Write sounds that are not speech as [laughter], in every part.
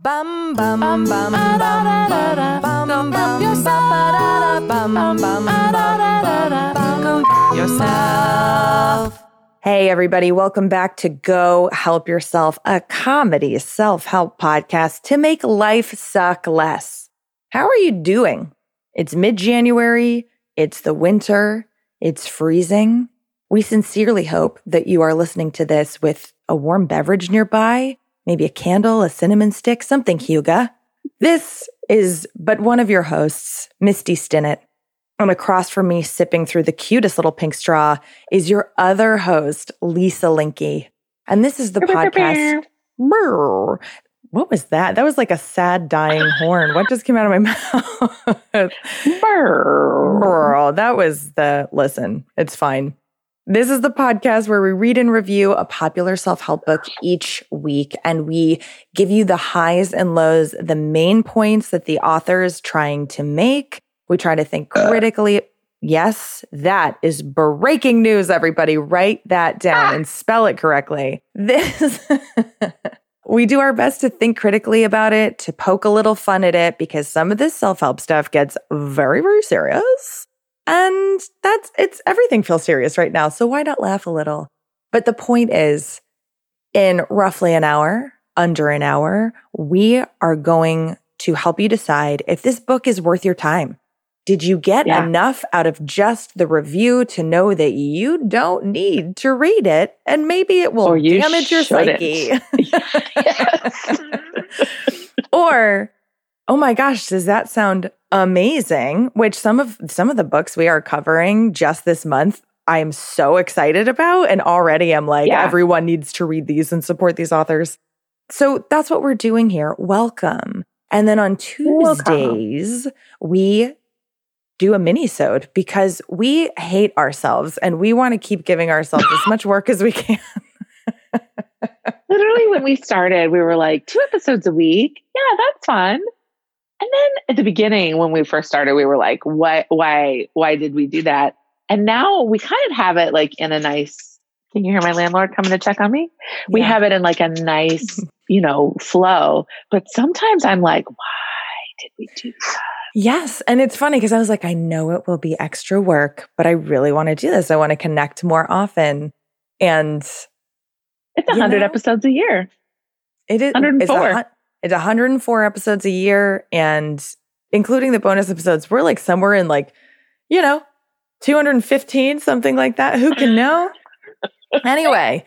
Bum bum bum bum bum bum bum bum bum bum yourself. Hey everybody, welcome back to Go Help Yourself, a comedy self-help podcast to make life suck less. How are you doing? It's mid-January, it's the winter, it's freezing. We sincerely hope that you are listening to this with a warm beverage nearby maybe a candle, a cinnamon stick, something, hygge. This is but one of your hosts, Misty Stinnett. And across from me, sipping through the cutest little pink straw, is your other host, Lisa Linky. And this is the podcast. What was that? That was like a sad dying horn. What just came out of my [laughs] mouth? That was the listen. It's fine. This is the podcast where we read and review a popular self help book each week, and we give you the highs and lows, the main points that the author is trying to make. We try to think uh. critically. Yes, that is breaking news, everybody. Write that down ah. and spell it correctly. This. [laughs] we do our best to think critically about it, to poke a little fun at it, because some of this self help stuff gets very, very serious. And that's it's everything feels serious right now. So why not laugh a little? But the point is, in roughly an hour, under an hour, we are going to help you decide if this book is worth your time. Did you get yeah. enough out of just the review to know that you don't need to read it and maybe it will you damage shouldn't. your psyche? [laughs] [laughs] or Oh my gosh, does that sound amazing? Which some of some of the books we are covering just this month I am so excited about and already I'm like yeah. everyone needs to read these and support these authors. So that's what we're doing here. Welcome. And then on Tuesdays, Welcome. we do a mini-sode because we hate ourselves and we want to keep giving ourselves as much work as we can. [laughs] Literally, when we started, we were like, two episodes a week. Yeah, that's fun. And then at the beginning, when we first started, we were like, "What? Why? Why did we do that?" And now we kind of have it like in a nice. Can you hear my landlord coming to check on me? We have it in like a nice, [laughs] you know, flow. But sometimes I'm like, "Why did we do that?" Yes. And it's funny because I was like, I know it will be extra work, but I really want to do this. I want to connect more often. And it's 100 know, episodes a year. It is 104. It's 104 episodes a year and including the bonus episodes, we're like somewhere in like, you know, 215, something like that. Who can mm-hmm. know? anyway,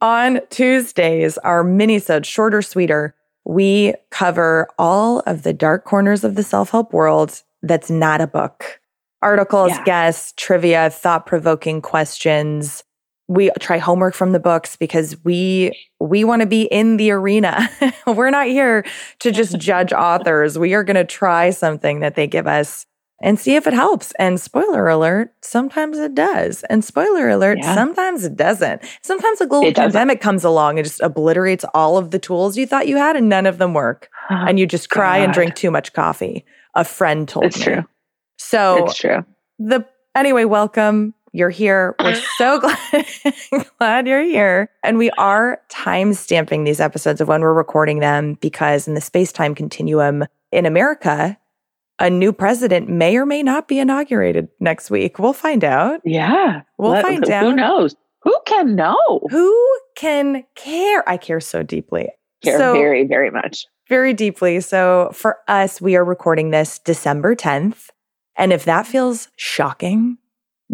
on Tuesdays, our mini-sode, shorter, sweeter, we cover all of the dark corners of the self-help world that's not a book. Articles, yeah. guests, trivia, thought-provoking questions, we try homework from the books because we we want to be in the arena. [laughs] We're not here to just [laughs] judge authors. We are going to try something that they give us and see if it helps. And spoiler alert, sometimes it does. And spoiler alert, yeah. sometimes it doesn't. Sometimes a global pandemic comes along and just obliterates all of the tools you thought you had and none of them work. Oh, and you just cry God. and drink too much coffee. A friend told it's me. True. So it's true. The anyway, welcome you're here. We're [laughs] so glad, [laughs] glad you're here. And we are time stamping these episodes of when we're recording them because in the space time continuum in America, a new president may or may not be inaugurated next week. We'll find out. Yeah. We'll Let, find out. Who knows? Who can know? Who can care? I care so deeply. Care so, very, very much. Very deeply. So for us, we are recording this December 10th. And if that feels shocking,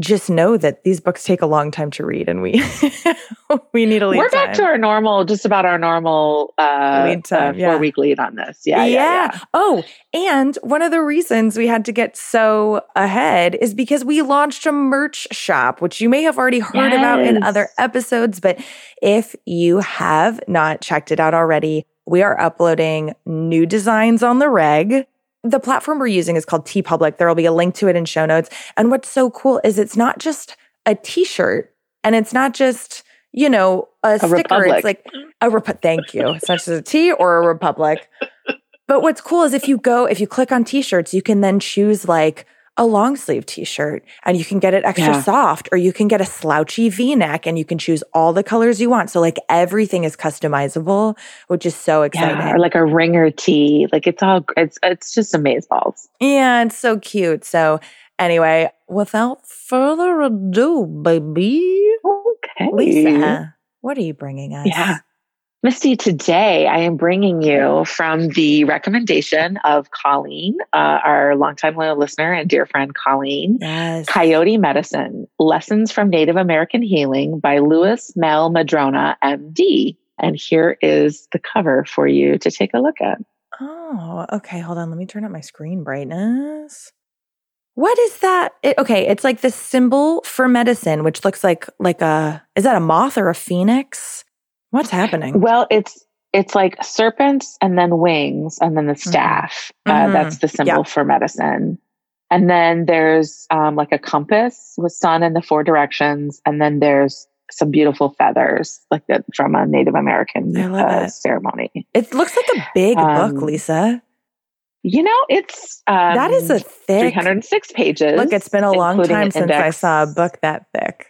just know that these books take a long time to read and we [laughs] we need a lead We're time. back to our normal, just about our normal uh, lead time, uh, yeah. four week lead on this. Yeah, yeah, yeah, yeah. Oh, and one of the reasons we had to get so ahead is because we launched a merch shop, which you may have already heard yes. about in other episodes. But if you have not checked it out already, we are uploading new designs on the reg the platform we're using is called TeePublic. There will be a link to it in show notes. And what's so cool is it's not just a t-shirt and it's not just, you know, a, a sticker. Republic. It's like a rep- thank you. It's not just a T or a republic. [laughs] But what's cool is if you go, if you click on t-shirts, you can then choose like a long sleeve t-shirt and you can get it extra Yeah. soft or you can get a slouchy v-neck and you can choose all the colors you want. So like everything is customizable, which is so exciting. Yeah, or like a ringer tee. Like it's all it's it's just amazeballs. Yeah, it's so cute. So anyway, without further ado, baby, Okay. Lisa, what are you bringing us? Yeah. Misty, today I am bringing you from the recommendation of Colleen, uh, our longtime loyal listener and dear friend Colleen, Yes. Coyote Medicine Lessons from Native American Healing by Lewis Mehl-Madrona, MD. And here is the cover for you to take a look at. Oh, okay. Hold on. Let me turn up my screen brightness. What is that? It, okay, it's like the symbol for medicine, which looks like like a is that a moth or a phoenix? What's happening? Well, it's it's like serpents and then wings and then the staff. Uh, Mhm. that's the symbol Yeah. for medicine. And then there's um, like a compass with sun in the four directions, and then there's some beautiful feathers, like that from a Native American uh, it. ceremony. It looks like a big Um, book, Lisa. You know, it's um, that is a thick. 306 pages. Look, it's been a long time since I saw a book that thick.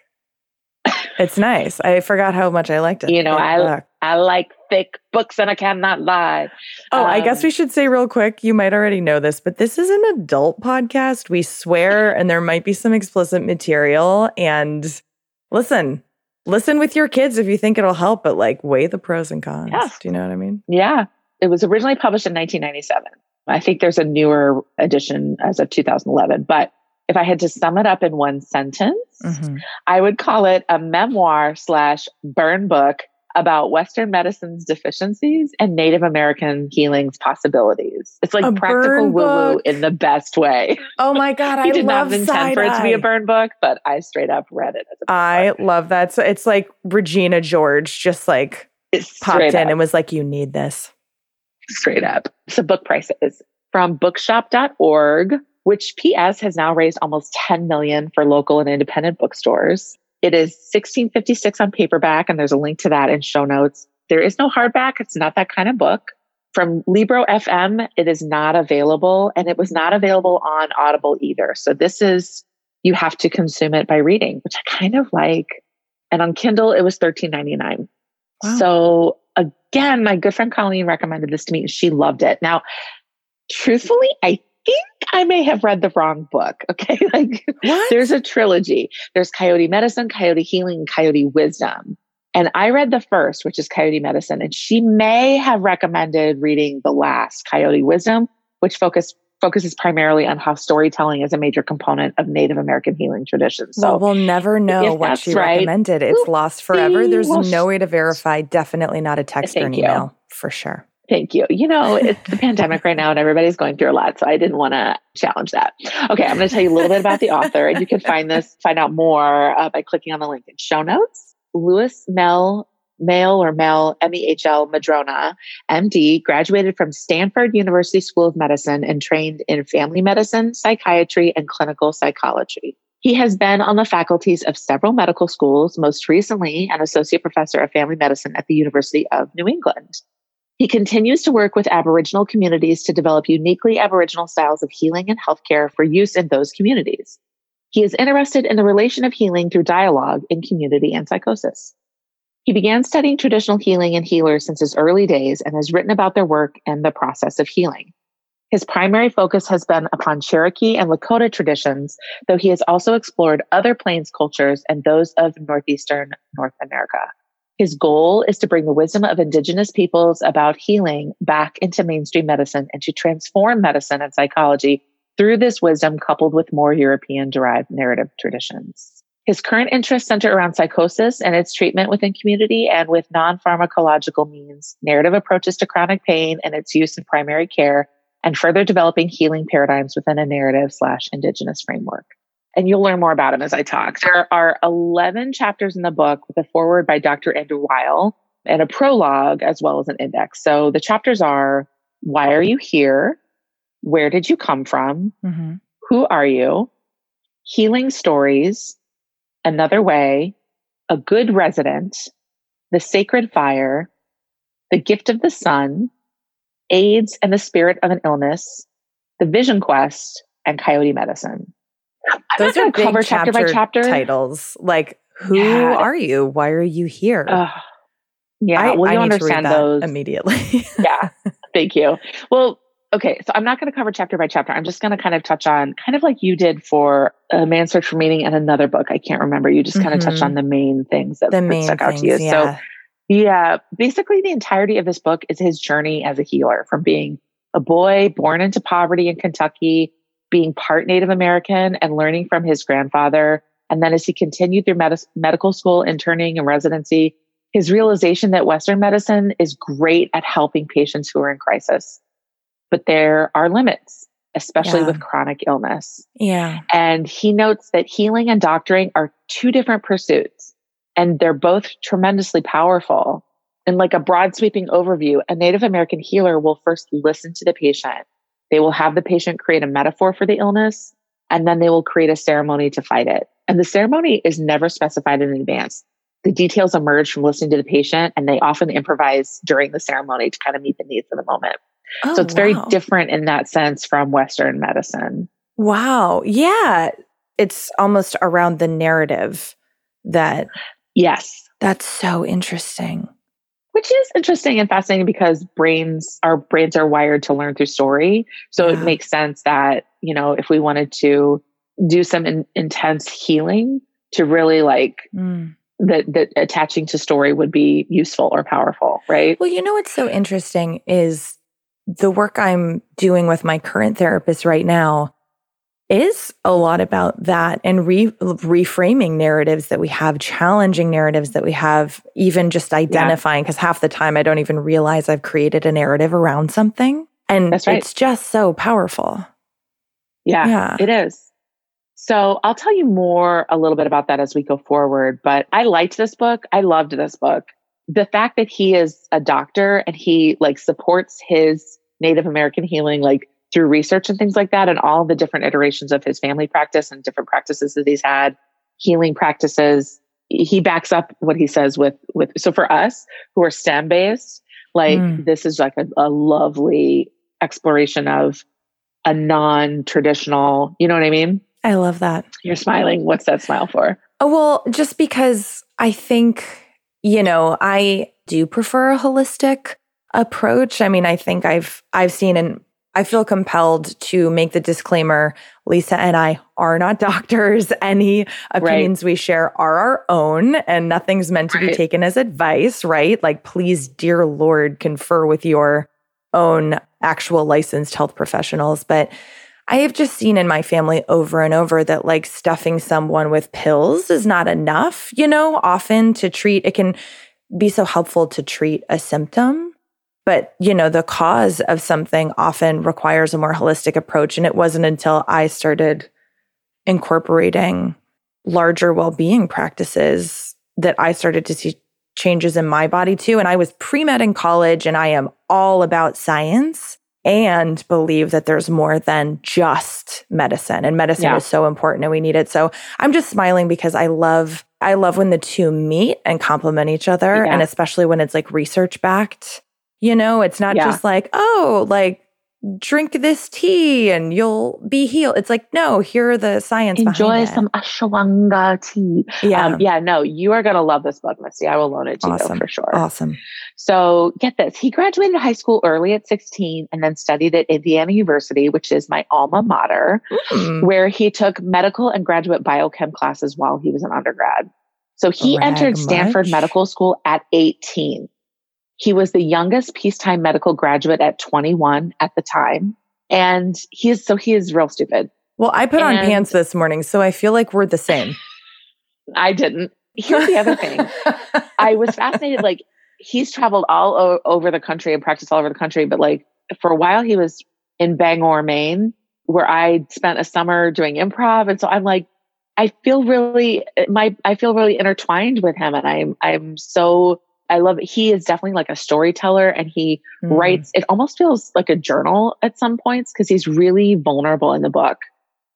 It's nice. I forgot how much I liked it. You know, I- book. I like thick books, and I cannot lie. Oh, I guess Um, we should say real quick, you might already know this, but this is an adult podcast. We swear and there might be some explicit material. And listen, listen with your kids if you think it'll help, but like weigh the pros and cons. Yes. Do you know what I mean? Yeah. It was originally published in 1997. I think there's a newer edition as of 2011. But if I had to sum it up in one sentence, Mhm. I would call it a memoir slash burn book about Western medicine's deficiencies and Native American healing's possibilities. It's like A practical woo woo in the best way. Oh my [laughs] God, I did not intend for it to be a burn book, but I straight up read it as a burn I book. love that. So it's like Regina George just like It's popped in up. and was like, you need this. straight up. So book prices from bookshop.org, which PS has now raised almost 10 million for local and independent bookstores. It is 1656 on paperback and there's a link to that in show notes. There is no hardback. It's not that kind of book. From Libro FM, it is not available and it was not available on Audible either. So this is you have to consume it by reading, which I kind of like. And on Kindle, it was $13.99. Wow. So again, my good friend Colleen recommended this to me. and She loved it. Now, truthfully, I think I may have read the wrong book. [laughs] Okay. Like What? there's a trilogy. There's Coyote Medicine, Coyote Healing, and Coyote Wisdom. And I read the first, which is Coyote Medicine, and she may have recommended reading the last, Coyote Wisdom, which focus focuses primarily on how storytelling is a major component of Native American healing traditions. So well, we'll never know what she right, recommended. It's lost forever. There's well, no way to verify. Definitely not a text or an Thank you. email for sure. Thank you. You know, [laughs] it's the pandemic right now and everybody's going through a lot. So I didn't want to challenge that. Okay. I'm going to tell you a little bit about the author and you can find this, find out more uh, by clicking on the link in show notes. Louis Mel, Male or Mel, M-E-H-L Madrona, MD, graduated from Stanford University School of Medicine and trained in family medicine, psychiatry, and clinical psychology. He has been on the faculties of several medical schools, most recently an associate professor of family medicine at the University of New England. He continues to work with Aboriginal communities to develop uniquely Aboriginal styles of healing and healthcare for use in those communities. He is interested in the relation of healing through dialogue in community and psychosis. He began studying traditional healing and healers since his early days and has written about their work and the process of healing. His primary focus has been upon Cherokee and Lakota traditions, though he has also explored other plains cultures and those of northeastern North America. His goal is to bring the wisdom of indigenous peoples about healing back into mainstream medicine and to transform medicine and psychology through this wisdom coupled with more European derived narrative traditions. His current interests center around psychosis and its treatment within community and with non-pharmacological means, narrative approaches to chronic pain and its use in primary care, and further developing healing paradigms within a narrative slash indigenous framework and you'll learn more about him as I talk. There are 11 chapters in the book with a foreword by Dr. Andrew Weil and a prologue as well as an index. So the chapters are Why are you here? Where did you come from? Mm-hmm. Who are you? Healing stories, Another Way, A Good Resident, The Sacred Fire, The Gift of the Sun, AIDS and the Spirit of an Illness, The Vision Quest, and Coyote Medicine. I'm Those not are cover big chapter by chapter. titles. Like, who Yeah. are you? Why are you here? Ugh. yeah, I, well, I you need to read understand those. immediately. [laughs] yeah, thank you. Well, okay, so I'm not going to cover chapter by chapter. I'm just going to kind of touch on, kind of like you did for A Man's Search for Meaning and another book. I can't remember. You just kind of touched Mhm. on the main things that, the main stuck out to you. yeah. So, yeah, basically, the entirety of this book is his journey as a healer from being a boy born into poverty in Kentucky, being part Native American, and learning from his grandfather. And then as he continued through med- medical school, interning, and residency, his realization that Western medicine is great at helping patients who are in crisis. But there are limits, especially Yeah. with chronic illness. yeah. And he notes that healing and doctoring are two different pursuits, and they're both tremendously powerful. In like a broad sweeping overview, a Native American healer will first listen to the patient. They will have the patient create a metaphor for the illness, and then they will create a ceremony to fight it. And the ceremony is never specified in advance. The details emerge from listening to the patient, and they often improvise during the ceremony to kind of meet the needs of the moment. Oh, so it's very different in that sense from Western medicine. Wow. Yeah. It's almost around the narrative that Yes. that's so interesting. Which is interesting and fascinating because brains our brains are wired to learn through story. So it makes sense that you know if we wanted to do some in, intense healing to really like Mm. that that attaching to story would be useful or powerful right? Well, you know what's so interesting is the work I'm doing with my current therapist right now is a lot about that and re- reframing narratives that we have, challenging narratives that we have, even just identifying. Because half the time I don't even realize I've created a narrative around something. And right. it's just so powerful. yeah, Yeah. it is so i'll tell you more a little bit about that as we go forward but i liked this book i loved this book the fact that he is a doctor and he like supports his native american healing like through research and things like that and all the different iterations of his family practice and different practices that he's had healing practices he backs up what he says with with so for us who are stem based like Mm. this is like a, a lovely exploration of a non-traditional you know what i mean I love that. you're smiling what's that smile for Oh, well, just because I think, you know, I do prefer a holistic approach. I mean, I think I've I've seen and I feel compelled to make the disclaimer. Lisa and I are not [laughs] doctors. Any opinions we share are our own and nothing's meant to be taken as advice, right? Like please dear lord confer with your own actual licensed health professionals, but I have just seen in my family over and over that like stuffing someone with pills is not enough, you know, often to treat it can be so helpful to treat a symptom, but you know, the cause of something often requires a more holistic approach and it wasn't until I started incorporating larger well-being practices that I started to see changes in my body too and I was pre-med in college and I am all about science and believe that there's more than just medicine and medicine Yeah. is so important and we need it. So I'm just smiling because I love I love when the two meet and complement each other Yeah. and especially when it's like research backed. You know, it's not Yeah. just like, oh, like drink this tea and you'll be healed. It's like, no, here are the science enjoy some ashwagandha tea. Yeah. um, yeah no you are going to love this book misty i will loan it to Awesome. you for sure awesome. So get this. He graduated high school early at 16 and then studied at Indiana University, which is my alma mater, Mm. where he took medical and graduate biochem classes while he was an undergrad. So he Brag entered Stanford much. Medical School at 18. He was the youngest peacetime medical graduate at 21 at the time. And he is, so he is real stupid. Well, I put on pants this morning, so I feel like we're the same. [laughs] I didn't. Here's the other thing. [laughs] I was fascinated. Like he's traveled all o- over the country and practiced all over the country, but like for a while he was in Bangor, Maine, where I spent a summer doing improv, and so I'm like, I feel really my I feel really intertwined with him, and I'm I'm so I love it. He is definitely like a storyteller, and he Mm. writes. It almost feels like a journal at some points because he's really vulnerable in the book,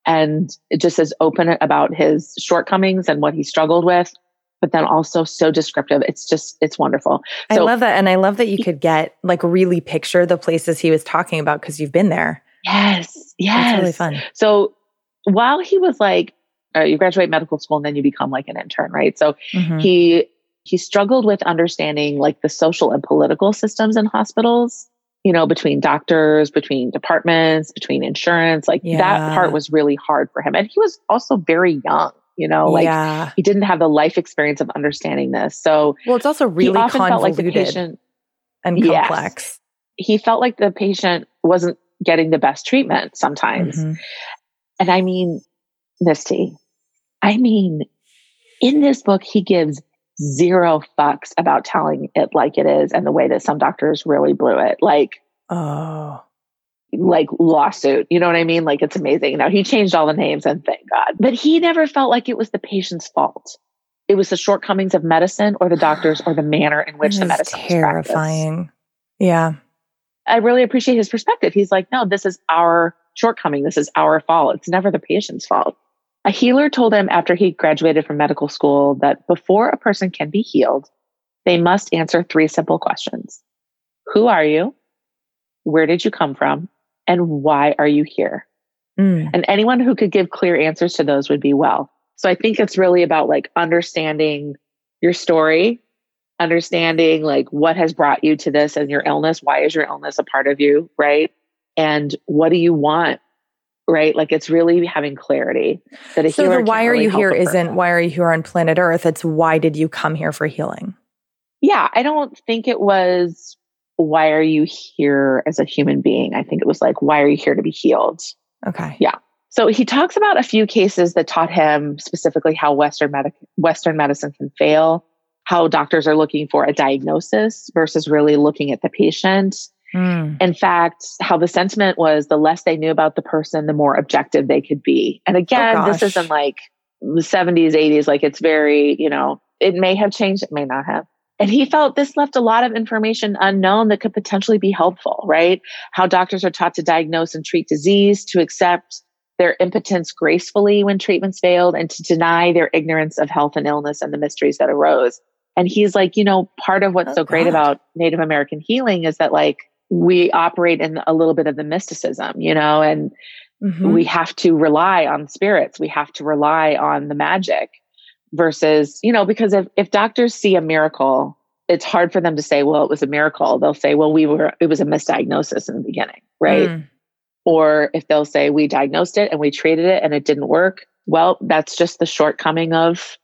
and it just is open about his shortcomings and what he struggled with but then also so descriptive. It's just, it's wonderful. I love that. And I love that you could get like really picture the places he was talking about because you've been there. Yes. Yes. It's really fun. So while he was like, uh, you graduate medical school and then you become like an intern, right? So Mhm. he he struggled with understanding like the social and political systems in hospitals you know between doctors between departments between insurance like Yeah. that part was really hard for him and he was also very young you know like yeah. he didn't have the life experience of understanding this so Well, it's also really often felt like the patient and Yes. complex. he felt like the patient wasn't getting the best treatment sometimes Mhm. And I mean, Misty, I mean, in this book, he gives zero fucks about telling it like it is and the way that some doctors really blew it. Like, Oh. like lawsuit. You know what I mean? Like it's amazing. Now he changed all the names and thank God. But he never felt like it was the patient's fault. It was the shortcomings of medicine or the doctors or the [sighs] manner in which the medicine was terrifying. Yeah. I really appreciate his perspective. He's like, no, this is our shortcoming. This is our fault. It's never the patient's fault. A healer told him after he graduated from medical school that before a person can be healed, they must answer three simple questions Who are you? Where did you come from? And why are you here? Mm. And anyone who could give clear answers to those would be well. So I think it's really about like understanding your story, understanding like what has brought you to this and your illness. Why is your illness a part of you? Right. And what do you want? Right. Like it's really having clarity that a So healer the why are really you here isn't why are you here on planet Earth? It's why did you come here for healing? Yeah. I don't think it was why are you here as a human being? I think it was like, why are you here to be healed? Okay. Yeah. So he talks about a few cases that taught him specifically how Western medic- Western medicine can fail, how doctors are looking for a diagnosis versus really looking at the patient. Mm. In fact, how the sentiment was the less they knew about the person, the more objective they could be. And again, this isn't like the 70s, 80s, like it's very, you know, it may have changed, it may not have. And he felt this left a lot of information unknown that could potentially be helpful, right? How doctors are taught to diagnose and treat disease, to accept their impotence gracefully when treatments failed, and to deny their ignorance of health and illness and the mysteries that arose. And he's like, you know, part of what's Oh, so great God. about Native American healing is that like we operate in a little bit of the mysticism, you know, and Mhm. we have to rely on spirits. We have to rely on the magic versus, you know, because if, if doctors see a miracle, it's hard for them to say, well, it was a miracle. They'll say, well, we were, it was a misdiagnosis in the beginning, right? Mm. Or if they'll say, we diagnosed it and we treated it and it didn't work, well, that's just the shortcoming of,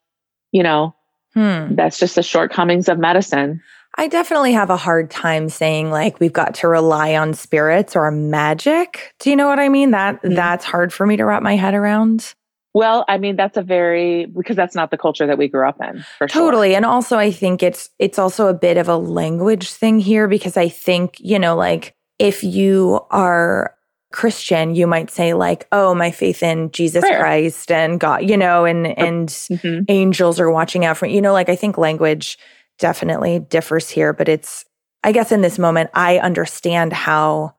you know, Hmm. that's just the shortcomings of medicine. I definitely have a hard time saying like we've got to rely on spirits or magic. Do you know what I mean? That Mhm. that's hard for me to wrap my head around. Well, I mean, that's a very, because that's not the culture that we grew up in, for sure. Totally. And also I think it's it's also a bit of a language thing here because I think, you know, like if you are Christian, you might say like, "Oh, my faith in Jesus Prayer. Christ and God," you know, and and Mhm. angels are watching out for you know like i think language definitely differs here but it's i guess in this moment i understand how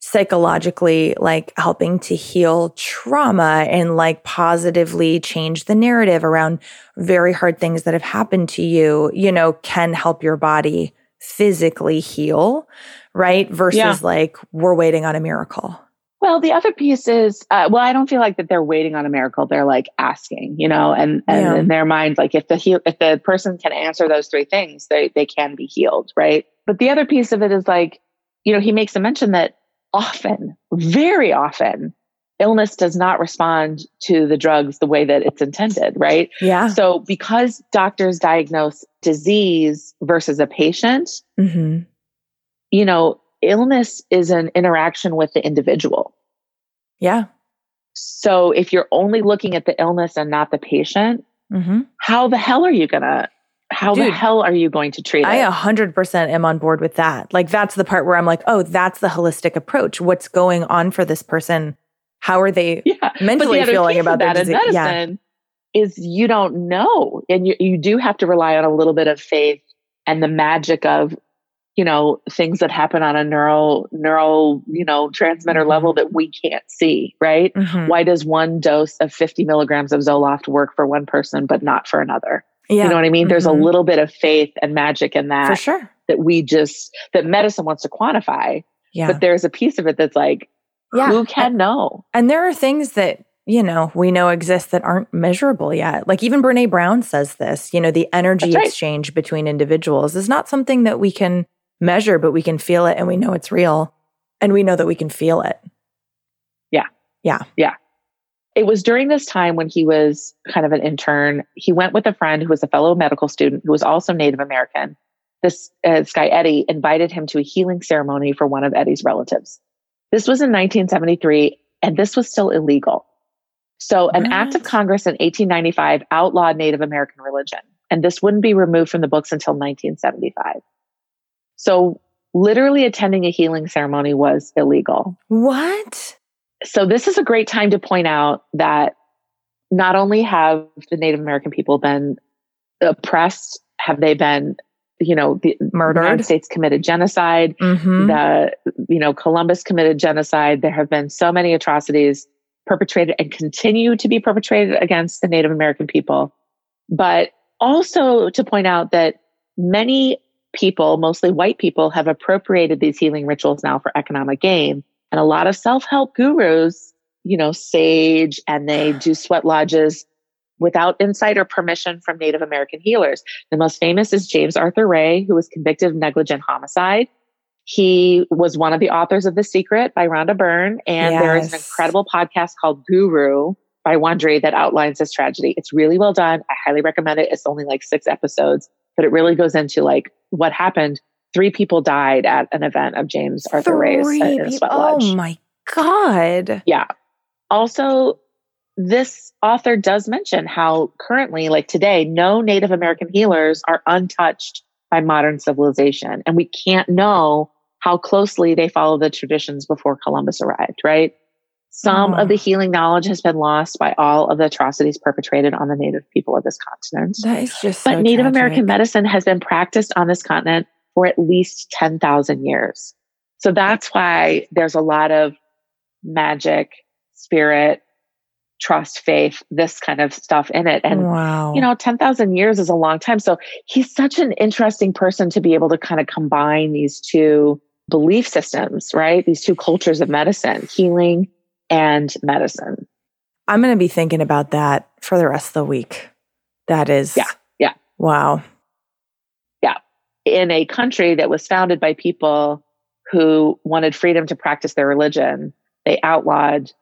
psychologically like helping to heal trauma and like positively change the narrative around very hard things that have happened to you you know can help your body physically heal right versus Yeah. like we're waiting on a miracle Well, the other piece is, uh, well, I don't feel like that they're waiting on a miracle. They're like asking, you know, and, and Yeah. in their mind, like if the heal, if the person can answer those three things, they, they can be healed. Right. But the other piece of it is like, you know, he makes a mention that often, very often, illness does not respond to the drugs the way that it's intended. Right. yeah So because doctors diagnose disease versus a patient, hmm you know, illness is an interaction with the individual. yeah So if you're only looking at the illness and not the patient, hmm how the hell are you gonna how the hell are you going to treat I it? a hundred percent am on board with that. Like that's the part where I'm like, oh, that's the holistic approach. What's going on for this person? How are they yeah. Mentally the feeling about that in disease? Yeah. medicine is you don't know. And you, you do have to rely on a little bit of faith and the magic of, you know, things that happen on a neural neural, you know, transmitter Mhm. level that we can't see, right? Mhm. Why does one dose of 50 milligrams of Zoloft work for one person but not for another? Yeah. You know what I mean? There's a Mhm. little bit of faith and magic in that for sure. that we just that medicine wants to quantify. Yeah. But there's a piece of it that's like, yeah. who can know? And there are things that you know, we know exist that aren't measurable yet. Like even Brene Brown says this, you know, the energy right. exchange between individuals is not something that we can measure, but we can feel it and we know it's real and we know that we can feel it. Yeah. Yeah. Yeah. It was during this time when he was kind of an intern. He went with a friend who was a fellow medical student who was also Native American. This, uh, this guy, Eddie, invited him to a healing ceremony for one of Eddie's relatives. This was in 1973, and this was still illegal. So, an act of Congress in 1895 outlawed Native American religion, and this wouldn't be removed from the books until 1975. So, literally attending a healing ceremony was illegal. What? So, this is a great time to point out that not only have the Native American people been oppressed, have they been you know, the murdered. United States committed genocide. Mm-hmm. The, you know, Columbus committed genocide. There have been so many atrocities perpetrated and continue to be perpetrated against the Native American people. But also to point out that many people, mostly white people, have appropriated these healing rituals now for economic gain. And a lot of self help gurus, you know, sage and they do sweat lodges without insight or permission from Native American healers. The most famous is James Arthur Ray, who was convicted of negligent homicide. He was one of the authors of The Secret by Rhonda Byrne. And yes. there is an incredible podcast called Guru by Wondery that outlines this tragedy. It's really well done. I highly recommend it. It's only like six episodes, but it really goes into like what happened. Three people died at an event of James Arthur Three Ray's. Uh, oh my God. Yeah. Also, this author does mention how currently, like today, no Native American healers are untouched by modern civilization. And we can't know how closely they follow the traditions before Columbus arrived, right? Some oh. of the oh. healing knowledge has been lost by all of the atrocities perpetrated on the native people of this continent. That is just so But Native tragic. American medicine has been practiced on this continent for at least 10,000 years. So that's why there's a lot of magic, spirit, trust, faith, this kind of stuff in it. And, wow. you know, 10,000 years is a long time. So he's such an interesting person to be able to kind of combine these two belief systems, right? These two cultures of medicine, healing and medicine. I'm going to be thinking about that for the rest of the week. That is. Yeah. Yeah. Wow. Yeah. In a country that was founded by people who wanted freedom to practice their religion, they outlawed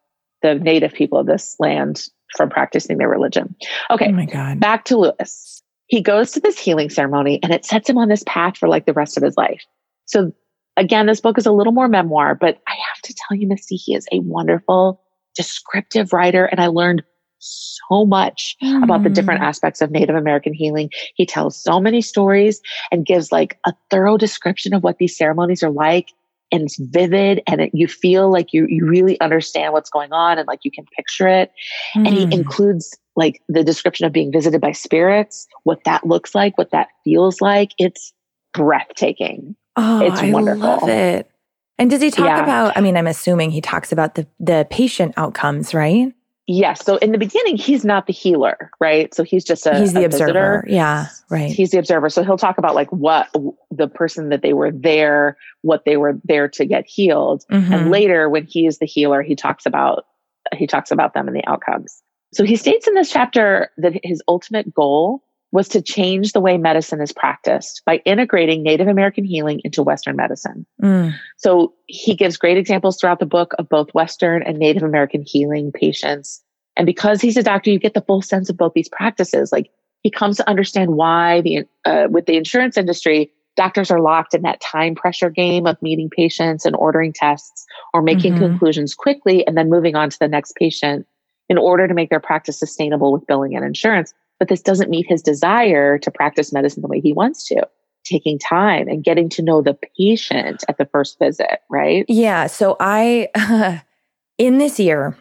the native people of this land from practicing their religion. Okay. Oh my God. Back to Lewis. He goes to this healing ceremony and it sets him on this path for like the rest of his life. So again, this book is a little more memoir, but I have to tell you, Misty, he is a wonderful descriptive writer. And I learned so much mm. about the different mm. aspects of Native American healing. He tells so many stories and gives like a thorough description of what these ceremonies are like and it's vivid and it, you feel like you, you really understand what's going on and like you can picture it. Mm. And he hmm. includes like the description of being visited by spirits, what that looks like, what that feels like. It's breathtaking. Oh, it's wonderful. I love it. And does he talk yeah. about, I mean, I'm assuming he talks about the, the patient outcomes, right? Yes. So in the beginning, he's not the healer, right? So he's just a he's the a observer. Visitor. Yeah, right. He's the observer. So he'll talk about like what the person that they were there, what they were there to get healed, mm-hmm. and later when he is the healer, he talks about he talks about them and the outcomes. So he states in this chapter that his ultimate goal was to change the way medicine is practiced by integrating Native American healing into Western medicine. Mm. So he gives great examples throughout the book of both Western and Native American healing patients. And because he's a doctor, you get the full sense of both these practices. Like he comes to understand why the, uh, with the insurance industry, doctors are locked in that time pressure game of meeting patients and ordering tests or making mm-hmm. conclusions quickly and then moving on to the next patient in order to make their practice sustainable with billing and insurance but this doesn't meet his desire to practice medicine the way he wants to taking time and getting to know the patient at the first visit, right? Yeah. So I, [laughs] in this year,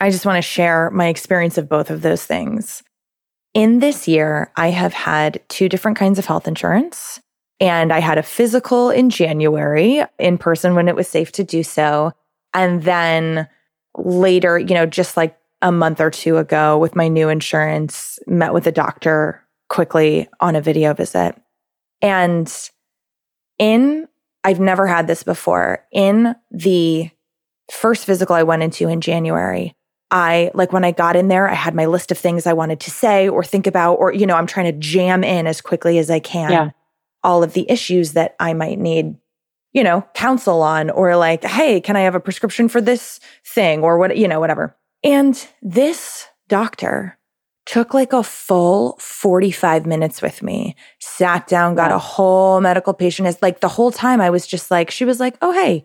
I just want to share my experience of both of those things. In this year, I have had two different kinds of health insurance. And I had a physical in January in person when it was safe to do so. And then later, you know, just like a month or two ago with my new insurance, met with a doctor quickly on a video visit. And in, I've never had this before, in the first physical I went into in January, I like when I got in there, I had my list of things I wanted to say or think about, or, you know, I'm trying to jam in as quickly as I can Yeah. all of the issues that I might need, you know, counsel on, or like, hey, can I have a prescription for this thing or what, you know, whatever. And this doctor took like a full 45 minutes with me, sat down, got a whole medical patient. Is like the whole time I was just like, she was like, oh, hey,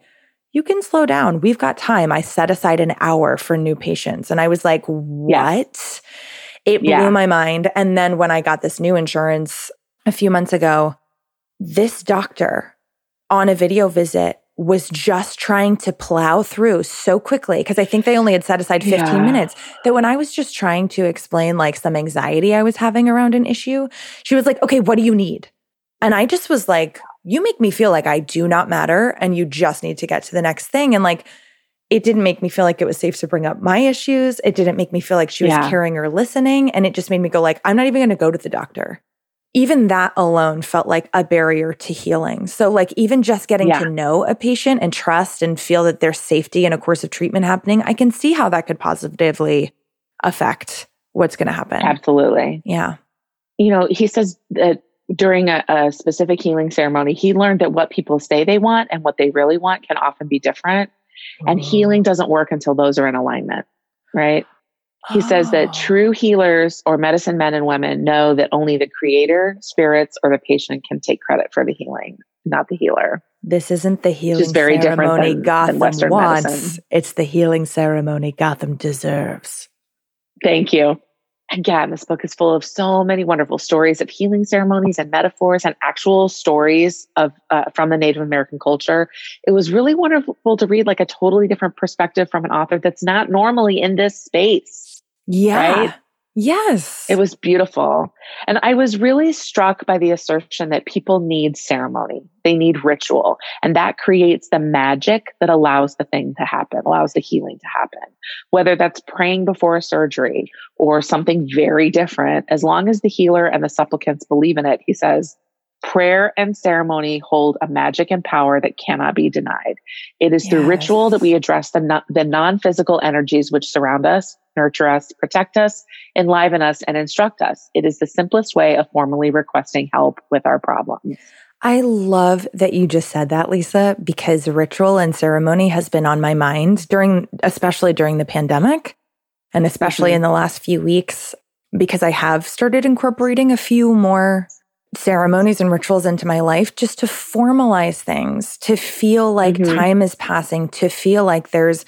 you can slow down. We've got time. I set aside an hour for new patients. And I was like, what? It blew Yeah. my mind. And then when I got this new insurance a few months ago, this doctor on a video visit was just trying to plow through so quickly because I think they only had set aside 15 Yeah. minutes that when I was just trying to explain like some anxiety I was having around an issue, she was like, okay, what do you need? And I just was like, you make me feel like I do not matter and you just need to get to the next thing. And like, it didn't make me feel like it was safe to bring up my issues. It didn't make me feel like she was Yeah. caring or listening. And it just made me go like, I'm not even going to go to the doctor. Even that alone felt like a barrier to healing. So like even just getting Yeah. to know a patient and trust and feel that there's safety in a course of treatment happening, I can see how that could positively affect what's going to happen. Absolutely. Yeah. You know, he says that during a, a specific healing ceremony, he learned that what people say they want and what they really want can often be different. And healing doesn't work until those are in alignment, right? He says that Oh. true healers or medicine men and women know that only the creator, spirits, or the patient can take credit for the healing, not the healer. This isn't the healing very ceremony than- than Gotham Western wants. medicine. It's the healing ceremony Gotham deserves. Thank you. Again, this book is full of so many wonderful stories of healing ceremonies and metaphors and actual stories of uh, from the Native American culture. It was really wonderful to read like a totally different perspective from an author that's not normally in this space. Yeah. Right? Yes. It was beautiful. And I was really struck by the assertion that people need ceremony. They need ritual. And that creates the magic that allows the thing to happen, allows the healing to happen. Whether that's praying before a surgery or something very different, as long as the healer and the supplicants believe in it, he says, prayer and ceremony hold a magic and power that cannot be denied. It is through ritual that we address the, non- the non-physical energies which surround us, nurture us, protect us, enliven us, and instruct us. It is the simplest way of formally requesting help with our problems. I love that you just said that, Lisa, because ritual and ceremony has been on my mind during, especially during the pandemic and especially Mhm. in the last few weeks, because I have started incorporating a few more ceremonies and rituals into my life just to formalize things, to feel like Mhm. time is passing, to feel like there's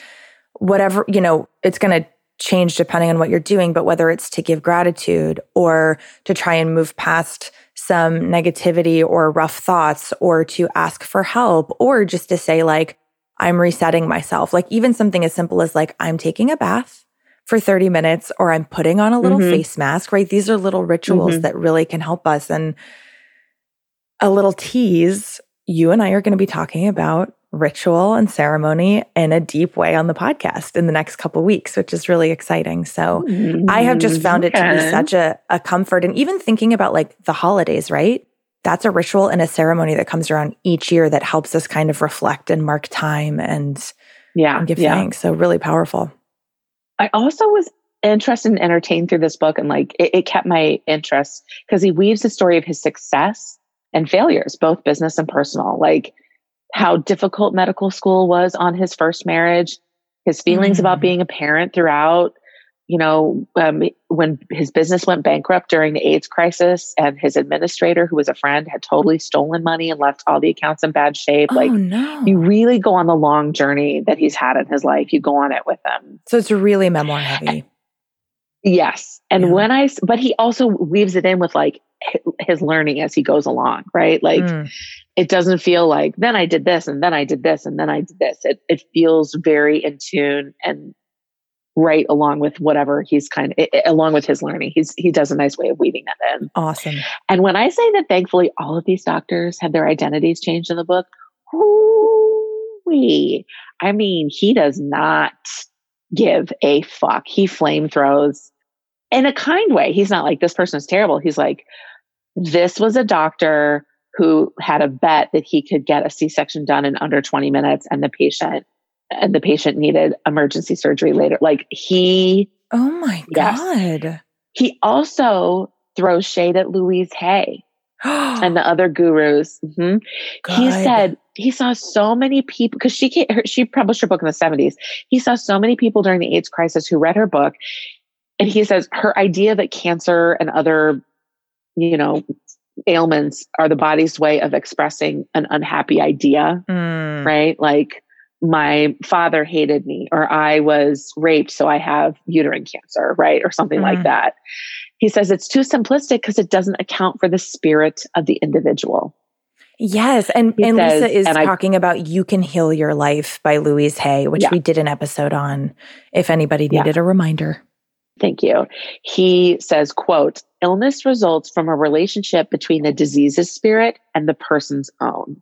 whatever, you know, it's going to change depending on what you're doing, but whether it's to give gratitude or to try and move past some negativity or rough thoughts or to ask for help or just to say, like, I'm resetting myself. Like, even something as simple as, like, I'm taking a bath for 30 minutes or I'm putting on a little Mhm. face mask, right? These are little rituals Mhm. that really can help us. And a little tease you and I are going to be talking about ritual and ceremony in a deep way on the podcast in the next couple weeks, which is really exciting. So, I have just mm-hmm. found it to be such a, a comfort. And even thinking about like the holidays, right? That's a ritual and a ceremony that comes around each year that helps us kind of reflect and mark time and, yeah, and give yeah. thanks. So, really powerful. I also was interested and entertained through this book, and like it, it kept my interest because he weaves the story of his success and failures, both business and personal, like how difficult medical school was on his first marriage, his feelings Mm. about being a parent throughout. You know, um, when his business went bankrupt during the AIDS crisis, and his administrator, who was a friend, had totally stolen money and left all the accounts in bad shape. like, oh, no. you really go on the long journey that he's had in his life. You go on it with him. so, it's really memoir heavy. Yes. And Yeah. I but he also weaves it in with like his learning as he goes along, right? Like Mm. it doesn't feel like then I did this and then I did this and then I did this. It, it feels very in tune and right along with whatever he's kind of, along with his learning. He's, he does a nice way of weaving that in. Awesome. And when I say that thankfully all of these doctors had their identities changed in the book, we I mean, he does not give a fuck. He flame throws in a kind way. He's not like this person is terrible. He's like, this was a doctor who had a bet that he could get a C-section done in under 20 minutes and the patient and the patient needed emergency surgery later. Like he, oh my Yes. God. he also throws shade at Louise Hay [gasps] and the other gurus. Mhm. He said he saw so many people because she her, she published her book in the 70s. He saw so many people during the AIDS crisis who read her book. And he says her idea that cancer and other, you know, ailments are the body's way of expressing an unhappy idea, Mm. right? Like my father hated me or I was raped, so I have uterine cancer, right? Or something like Mm. that. He says it's too simplistic because it doesn't account for the spirit of the individual. Yes. And, He and Lisa is and I- talking about You Can Heal Your Life by Louise Hay, which Yeah. we did an episode on if anybody Yeah. needed a reminder. Thank you. He says, quote, illness results from a relationship between the disease's spirit and the person's own,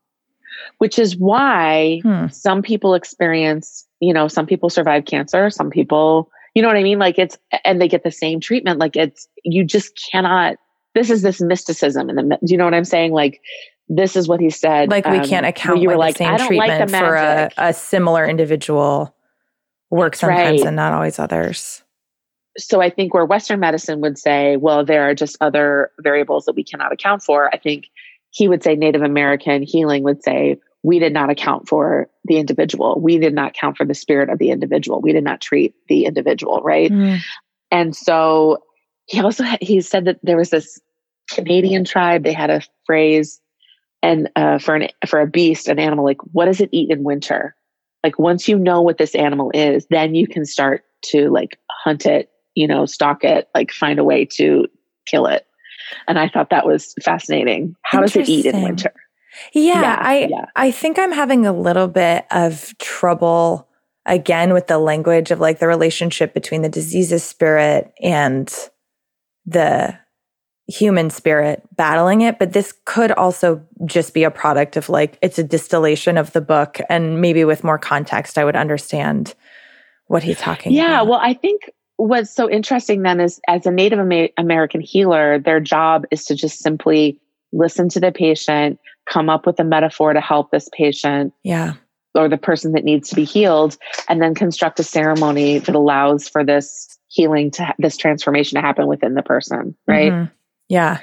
which is why Hmm. some people experience, you know, some people survive cancer, some people, you know what I mean? Like it's, and they get the same treatment. Like it's, you just cannot, this is this mysticism. And the, do you know what I'm saying? Like, this is what he said. Like we um, can't account you were the like, same like treatment the for a, a similar individual works sometimes right. and not always others. So I think where Western medicine would say, well, there are just other variables that we cannot account for. I think he would say Native American healing would say, we did not account for the individual. We did not count for the spirit of the individual. We did not treat the individual, right? Mm. And so he also had, he said that there was this Canadian tribe. They had a phrase, and uh, for an for a beast, an animal, like what does it eat in winter? Like once you know what this animal is, then you can start to like hunt it, you know, stalk it, like find a way to kill it. And I thought that was fascinating. How does it eat in winter? Yeah, Yeah, I yeah. I think I'm having a little bit of trouble again with the language of like the relationship between the disease's spirit and the human spirit battling it, but this could also just be a product of like it's a distillation of the book and maybe with more context I would understand what he's talking Yeah, about. well, I think what's so interesting then is as a Native American healer, their job is to just simply listen to the patient, come up with a metaphor to help this patient yeah. or the person that needs to be healed, and then construct a ceremony that allows for this healing to this transformation to happen within the person, right? Mhm. Yeah.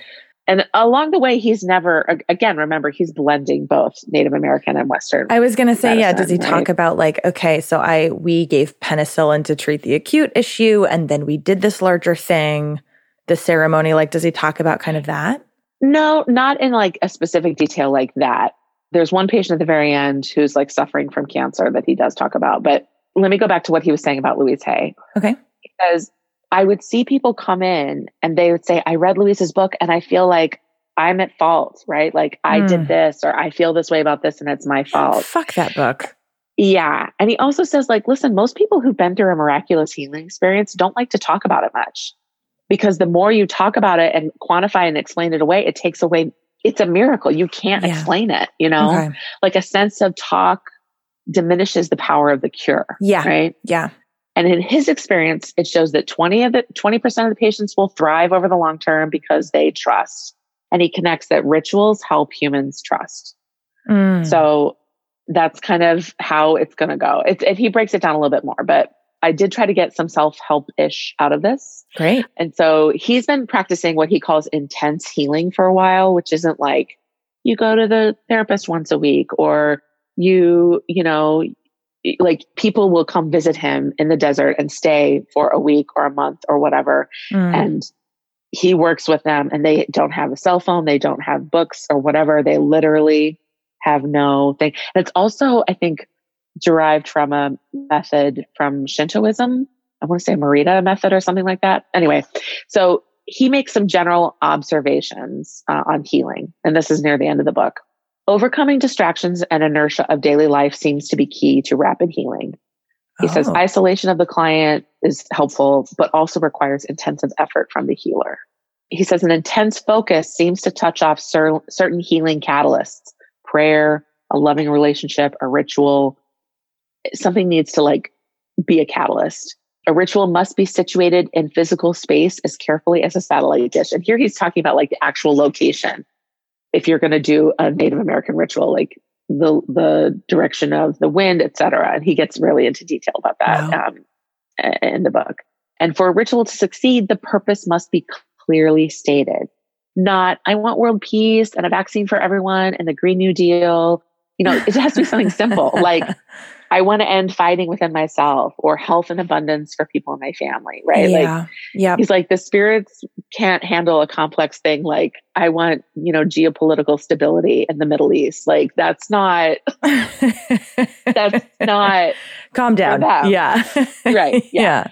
And along the way, he's never again. Remember, he's blending both Native American and Western. I was going to say, yeah. Does he medicine, talk about like, okay, so I we gave penicillin to treat the acute issue, and then we did this larger thing, the ceremony. Like, does he talk about kind of that? No, not in like a specific detail like that. There's one patient at the very end who's like suffering from cancer that he does talk about. But let me go back to what he was saying about Louise Hay. Okay. Because I would see people come in and they would say, I read Louise's book and I feel like I'm at fault, right? Like I Hmm. did this or I feel this way about this and it's my fault. Fuck that book. Yeah. And he also says, like, listen, most people who've been through a miraculous healing experience don't like to talk about it much because the more you talk about it and quantify and explain it away, it takes away, it's a miracle. You can't Yeah. explain it, you know? Okay. Like a sense of talk diminishes the power of the cure. Yeah. Right. Yeah. And in his experience, it shows that 20 of the 20% of the patients will thrive over the long term because they trust. And he connects that rituals help humans trust. Mm. So that's kind of how it's going to go. It's, it, he breaks it down a little bit more, but I did try to get some self help ish out of this. Great. And so he's been practicing what he calls intense healing for a while, which isn't like you go to the therapist once a week or you, you know, like people will come visit him in the desert and stay for a week or a month or whatever. Mm. And he works with them and they don't have a cell phone, they don't have books or whatever. They literally have no thing. And it's also, I think, derived from a method from Shintoism. I want to say Morita method or something like that. Anyway, so he makes some general observations uh, on healing. And this is near the end of the book. Overcoming distractions and inertia of daily life seems to be key to rapid healing. He says Oh. isolation of the client is helpful, but also requires intensive effort from the healer. He says an intense focus seems to touch off cer- certain healing catalysts prayer, a loving relationship, a ritual. Something needs to like be a catalyst. A ritual must be situated in physical space as carefully as a satellite dish. And here he's talking about like the actual location. If you're going to do a Native American ritual, like the the direction of the wind, etc. And he gets really into detail about that wow. um, in the book. And for a ritual to succeed, the purpose must be clearly stated. Not, I want world peace and a vaccine for everyone and the Green New Deal. You know, it has to be something simple [laughs] like I want to end fighting within myself or health and abundance for people in my family, right? Yeah. Like, yeah. He's like, the spirits can't handle a complex thing like, I want, you know, geopolitical stability in the Middle East. Like, that's not, [laughs] that's not. Calm down. Yeah. [laughs] right. Yeah. yeah.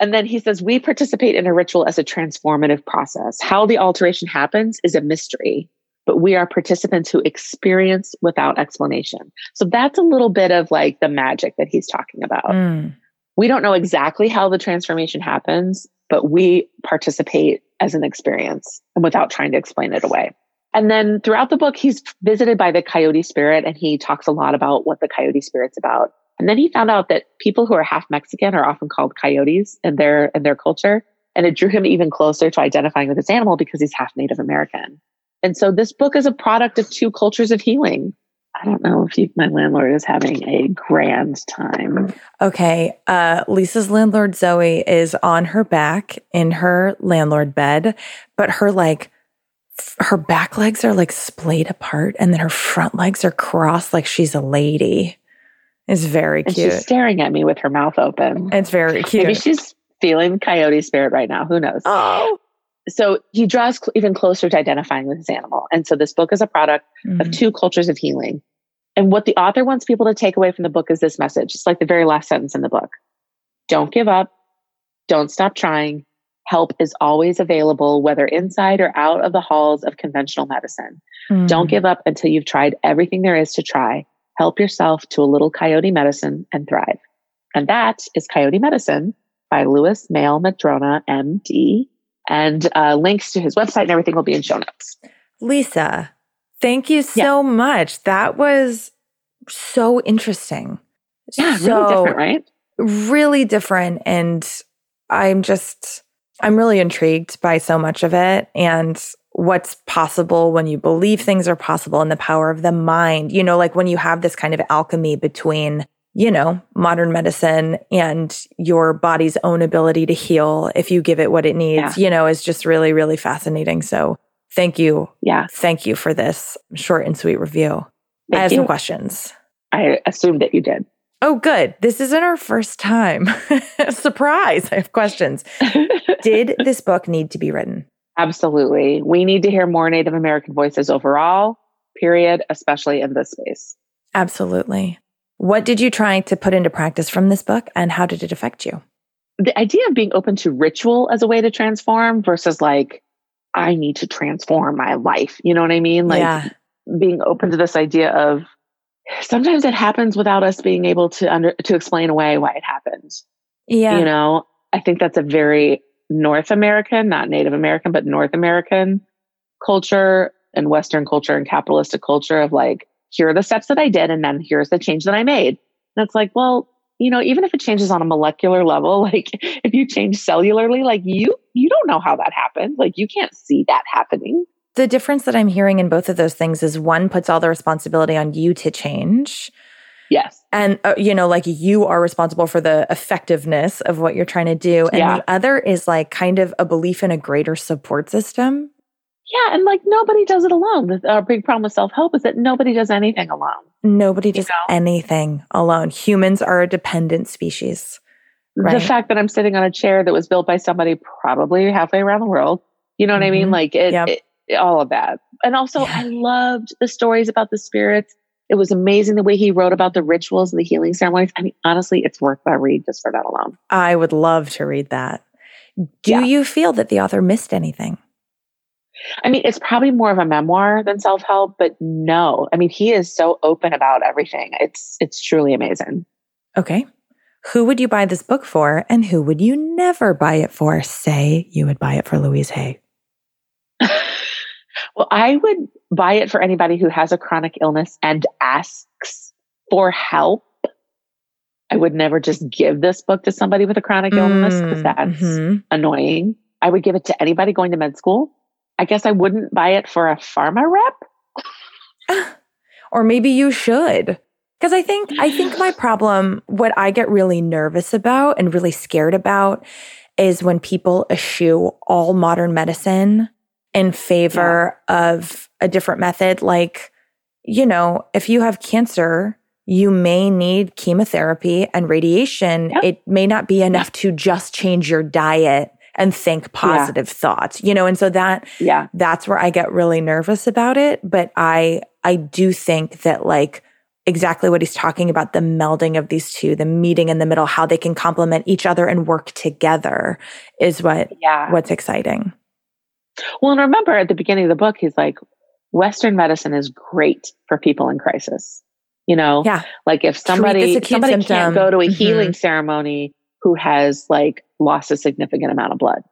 And then he says, we participate in a ritual as a transformative process. How the alteration happens is a mystery but we are participants who experience without explanation. So that's a little bit of like the magic that he's talking about. Mm. We don't know exactly how the transformation happens, but we participate as an experience and without trying to explain it away. And then throughout the book, he's visited by the coyote spirit and he talks a lot about what the coyote spirit's about. And then he found out that people who are half Mexican are often called coyotes in their, in their culture. And it drew him even closer to identifying with this animal because he's half Native American. And so this book is a product of two cultures of healing. I don't know if you, my landlord is having a grand time. Okay. Uh, Lisa's landlord, Zoe, is on her back in her landlord bed, but her like, f- her back legs are like splayed apart and then her front legs are crossed like she's a lady. It's very and cute. she's staring at me with her mouth open. It's very cute. Maybe she's feeling coyote spirit right now. Who knows? Oh so he draws cl- even closer to identifying with his animal. And so this book is a product mm-hmm. of two cultures of healing. And what the author wants people to take away from the book is this message. It's like the very last sentence in the book. Don't give up. Don't stop trying. Help is always available, whether inside or out of the halls of conventional medicine. Mm-hmm. Don't give up until you've tried everything there is to try. Help yourself to a little coyote medicine and thrive. And that is Coyote Medicine by Lewis Mehl-Madrona, MD, and uh, links to his website and everything will be in show notes. Lisa, thank you so yeah. much. That was so interesting. Yeah, so, really different, right? Really different. And I'm just, I'm really intrigued by so much of it and what's possible when you believe things are possible and the power of the mind. You know, like when you have this kind of alchemy between you know, modern medicine and your body's own ability to heal if you give it what it needs, yeah. you know, is just really, really fascinating. So thank you. Yeah. Thank you for this short and sweet review. Thank I have you. some questions. I assumed that you did. Oh, good. This isn't our first time. [laughs] Surprise. I have questions. [laughs] did this book need to be written? Absolutely. We need to hear more Native American voices overall, period, especially in this space. Absolutely. What did you try to put into practice from this book and how did it affect you? The idea of being open to ritual as a way to transform versus like, I need to transform my life. You know what I mean? Like yeah. being open to this idea of sometimes it happens without us being able to under to explain away why it happened. Yeah. You know, I think that's a very North American, not Native American, but North American culture and Western culture and capitalistic culture of like, here are the steps that I did, and then here's the change that I made. And it's like, well, you know, even if it changes on a molecular level, [laughs] like if you change cellularly, like you, you don't know how that happened. Like you can't see that happening. The difference that I'm hearing in both of those things is one puts all the responsibility on you to change. Yes. And, uh, you know, like you are responsible for the effectiveness of what you're trying to do. And yeah. the other is like kind of a belief in a greater support system. Yeah, and like nobody does it alone. Our big problem with self help is that nobody does anything alone. Nobody does know? anything alone. Humans are a dependent species. Right? The fact that I'm sitting on a chair that was built by somebody probably halfway around the world, you know what mm-hmm. I mean? Mm-hmm. Like it, yep. it, all of that. And also, yeah. I loved the stories about the spirits. It was amazing the way he wrote about the rituals and the healing ceremonies. I mean, honestly, it's worth a read just for that alone. I would love to read that. Do yeah. you feel that the author missed anything? I mean, it's probably more of a memoir than self help, but no. I mean, he is so open about everything. It's it's truly amazing. Okay. Who would you buy this book for, and who would you never buy it for? Say you would buy it for Louise Hay. [laughs] well, I would buy it for anybody who has a chronic illness and asks for help. I would never just give this book to somebody with a chronic illness because mm, that's mm-hmm. annoying. I would give it to anybody going to med school I guess I wouldn't buy it for a pharma rep. [laughs] or maybe you should. Because I think I think my problem, what I get really nervous about and really scared about is when people eschew all modern medicine in favor yeah. of a different method. Like, you know, if you have cancer, you may need chemotherapy and radiation. Yep. It may not be enough to just change your diet and think positive yeah. thoughts, you know? And so that, yeah, that's where I get really nervous about it. But I, I do think that like exactly what he's talking about, the melding of these two, the meeting in the middle, how they can complement each other and work together is what, yeah. what's exciting. Well, and remember at the beginning of the book, he's like, Western medicine is great for people in crisis. You know, yeah. like if somebody somebody symptom. can't go to a mm-hmm. healing ceremony who has like lost a significant amount of blood,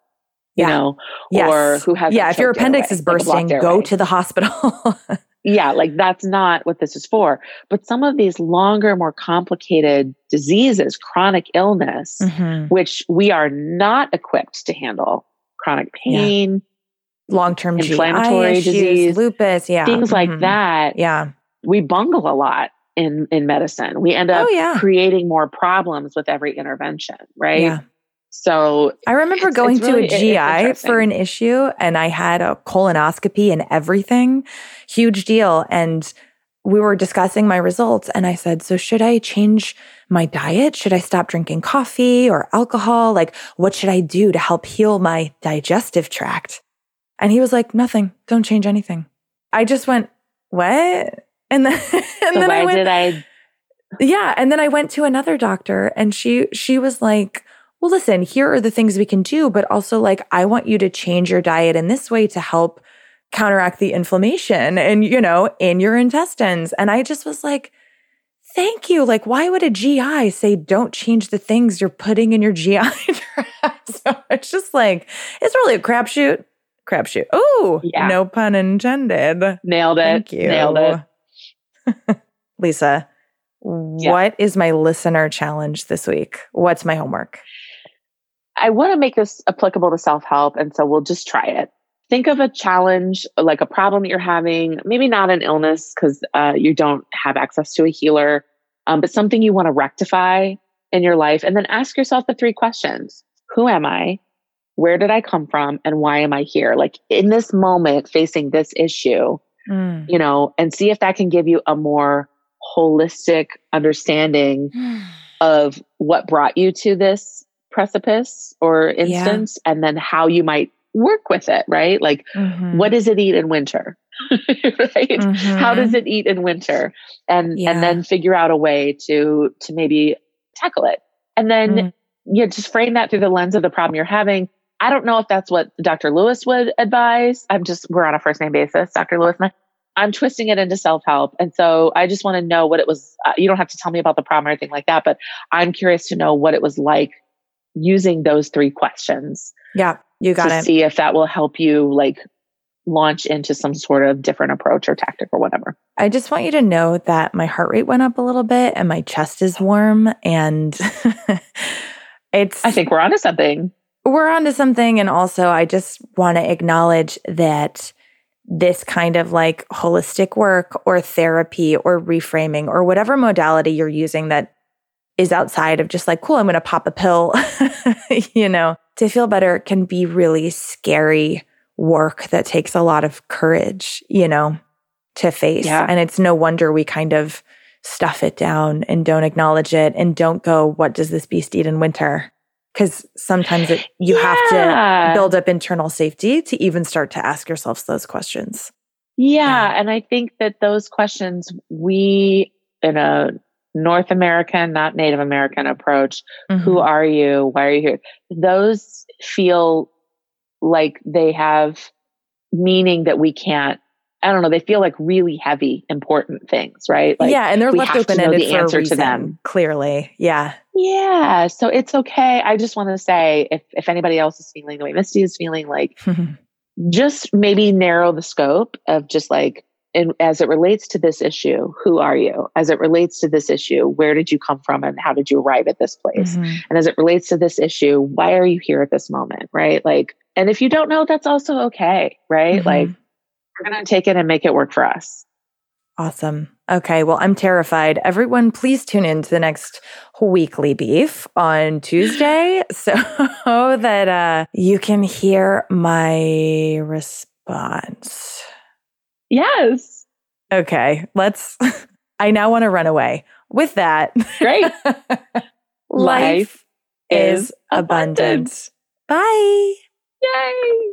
you yeah. know, yes. or who has yeah, if your appendix is bursting, like go to the hospital. [laughs] yeah, like that's not what this is for. But some of these longer, more complicated diseases, chronic illness, mm-hmm. which we are not equipped to handle, chronic pain, yeah. long term inflammatory issues, disease, lupus, yeah, things mm-hmm. like that. Yeah, we bungle a lot in in medicine. We end up oh, yeah. creating more problems with every intervention, right? Yeah. So I remember going it's really, to a GI for an issue and I had a colonoscopy and everything. Huge deal. And we were discussing my results and I said, So should I change my diet? Should I stop drinking coffee or alcohol? Like, what should I do to help heal my digestive tract? And he was like, Nothing. Don't change anything. I just went, What? And then, [laughs] and then why I went, did I? Yeah. And then I went to another doctor and she, she was like, well, listen, here are the things we can do, but also like, I want you to change your diet in this way to help counteract the inflammation and, you know, in your intestines. And I just was like, thank you. Like, why would a GI say don't change the things you're putting in your GI [laughs] tract? [laughs] so it's just like, it's really a crapshoot. Crapshoot. Oh, yeah. no pun intended. Nailed it. Thank you. Nailed it. [laughs] Lisa, yeah. what is my listener challenge this week? What's my homework? I want to make this applicable to self help. And so we'll just try it. Think of a challenge, like a problem that you're having, maybe not an illness because uh, you don't have access to a healer, um, but something you want to rectify in your life. And then ask yourself the three questions Who am I? Where did I come from? And why am I here? Like in this moment, facing this issue, mm. you know, and see if that can give you a more holistic understanding [sighs] of what brought you to this precipice or instance yeah. and then how you might work with it, right? Like, mm-hmm. what does it eat in winter? [laughs] right? Mm-hmm. How does it eat in winter? And yeah. and then figure out a way to to maybe tackle it. And then mm. you just frame that through the lens of the problem you're having. I don't know if that's what Dr. Lewis would advise. I'm just we're on a first name basis, Dr. Lewis and I. I'm twisting it into self help. And so I just want to know what it was. Uh, you don't have to tell me about the problem or anything like that, but I'm curious to know what it was like using those three questions. Yeah, you got to it. See if that will help you like launch into some sort of different approach or tactic or whatever. I just want you to know that my heart rate went up a little bit and my chest is warm and [laughs] it's I think we're onto something. We're onto something and also I just want to acknowledge that this kind of like holistic work or therapy or reframing or whatever modality you're using that is outside of just like, cool, I'm going to pop a pill, [laughs] you know, to feel better can be really scary work that takes a lot of courage, you know, to face. Yeah. And it's no wonder we kind of stuff it down and don't acknowledge it and don't go, what does this beast eat in winter? Because sometimes it, you yeah. have to build up internal safety to even start to ask yourselves those questions. Yeah, yeah. And I think that those questions, we in a North American, not Native American approach. Mm-hmm. Who are you? Why are you here? Those feel like they have meaning that we can't. I don't know. They feel like really heavy, important things, right? Like yeah, and they're left open ended the answer to them. Clearly, yeah, yeah. So it's okay. I just want to say, if if anybody else is feeling the way Misty is feeling, like [laughs] just maybe narrow the scope of just like and as it relates to this issue, who are you? As it relates to this issue, where did you come from and how did you arrive at this place? Mm-hmm. And as it relates to this issue, why are you here at this moment? Right. Like, and if you don't know, that's also okay. Right. Mm-hmm. Like, we're going to take it and make it work for us. Awesome. Okay. Well, I'm terrified. Everyone, please tune in to the next weekly beef on Tuesday [laughs] so that uh, you can hear my response. Yes. Okay. Let's. [laughs] I now want to run away. With that, Great. [laughs] life is abundant. Bye. Yay.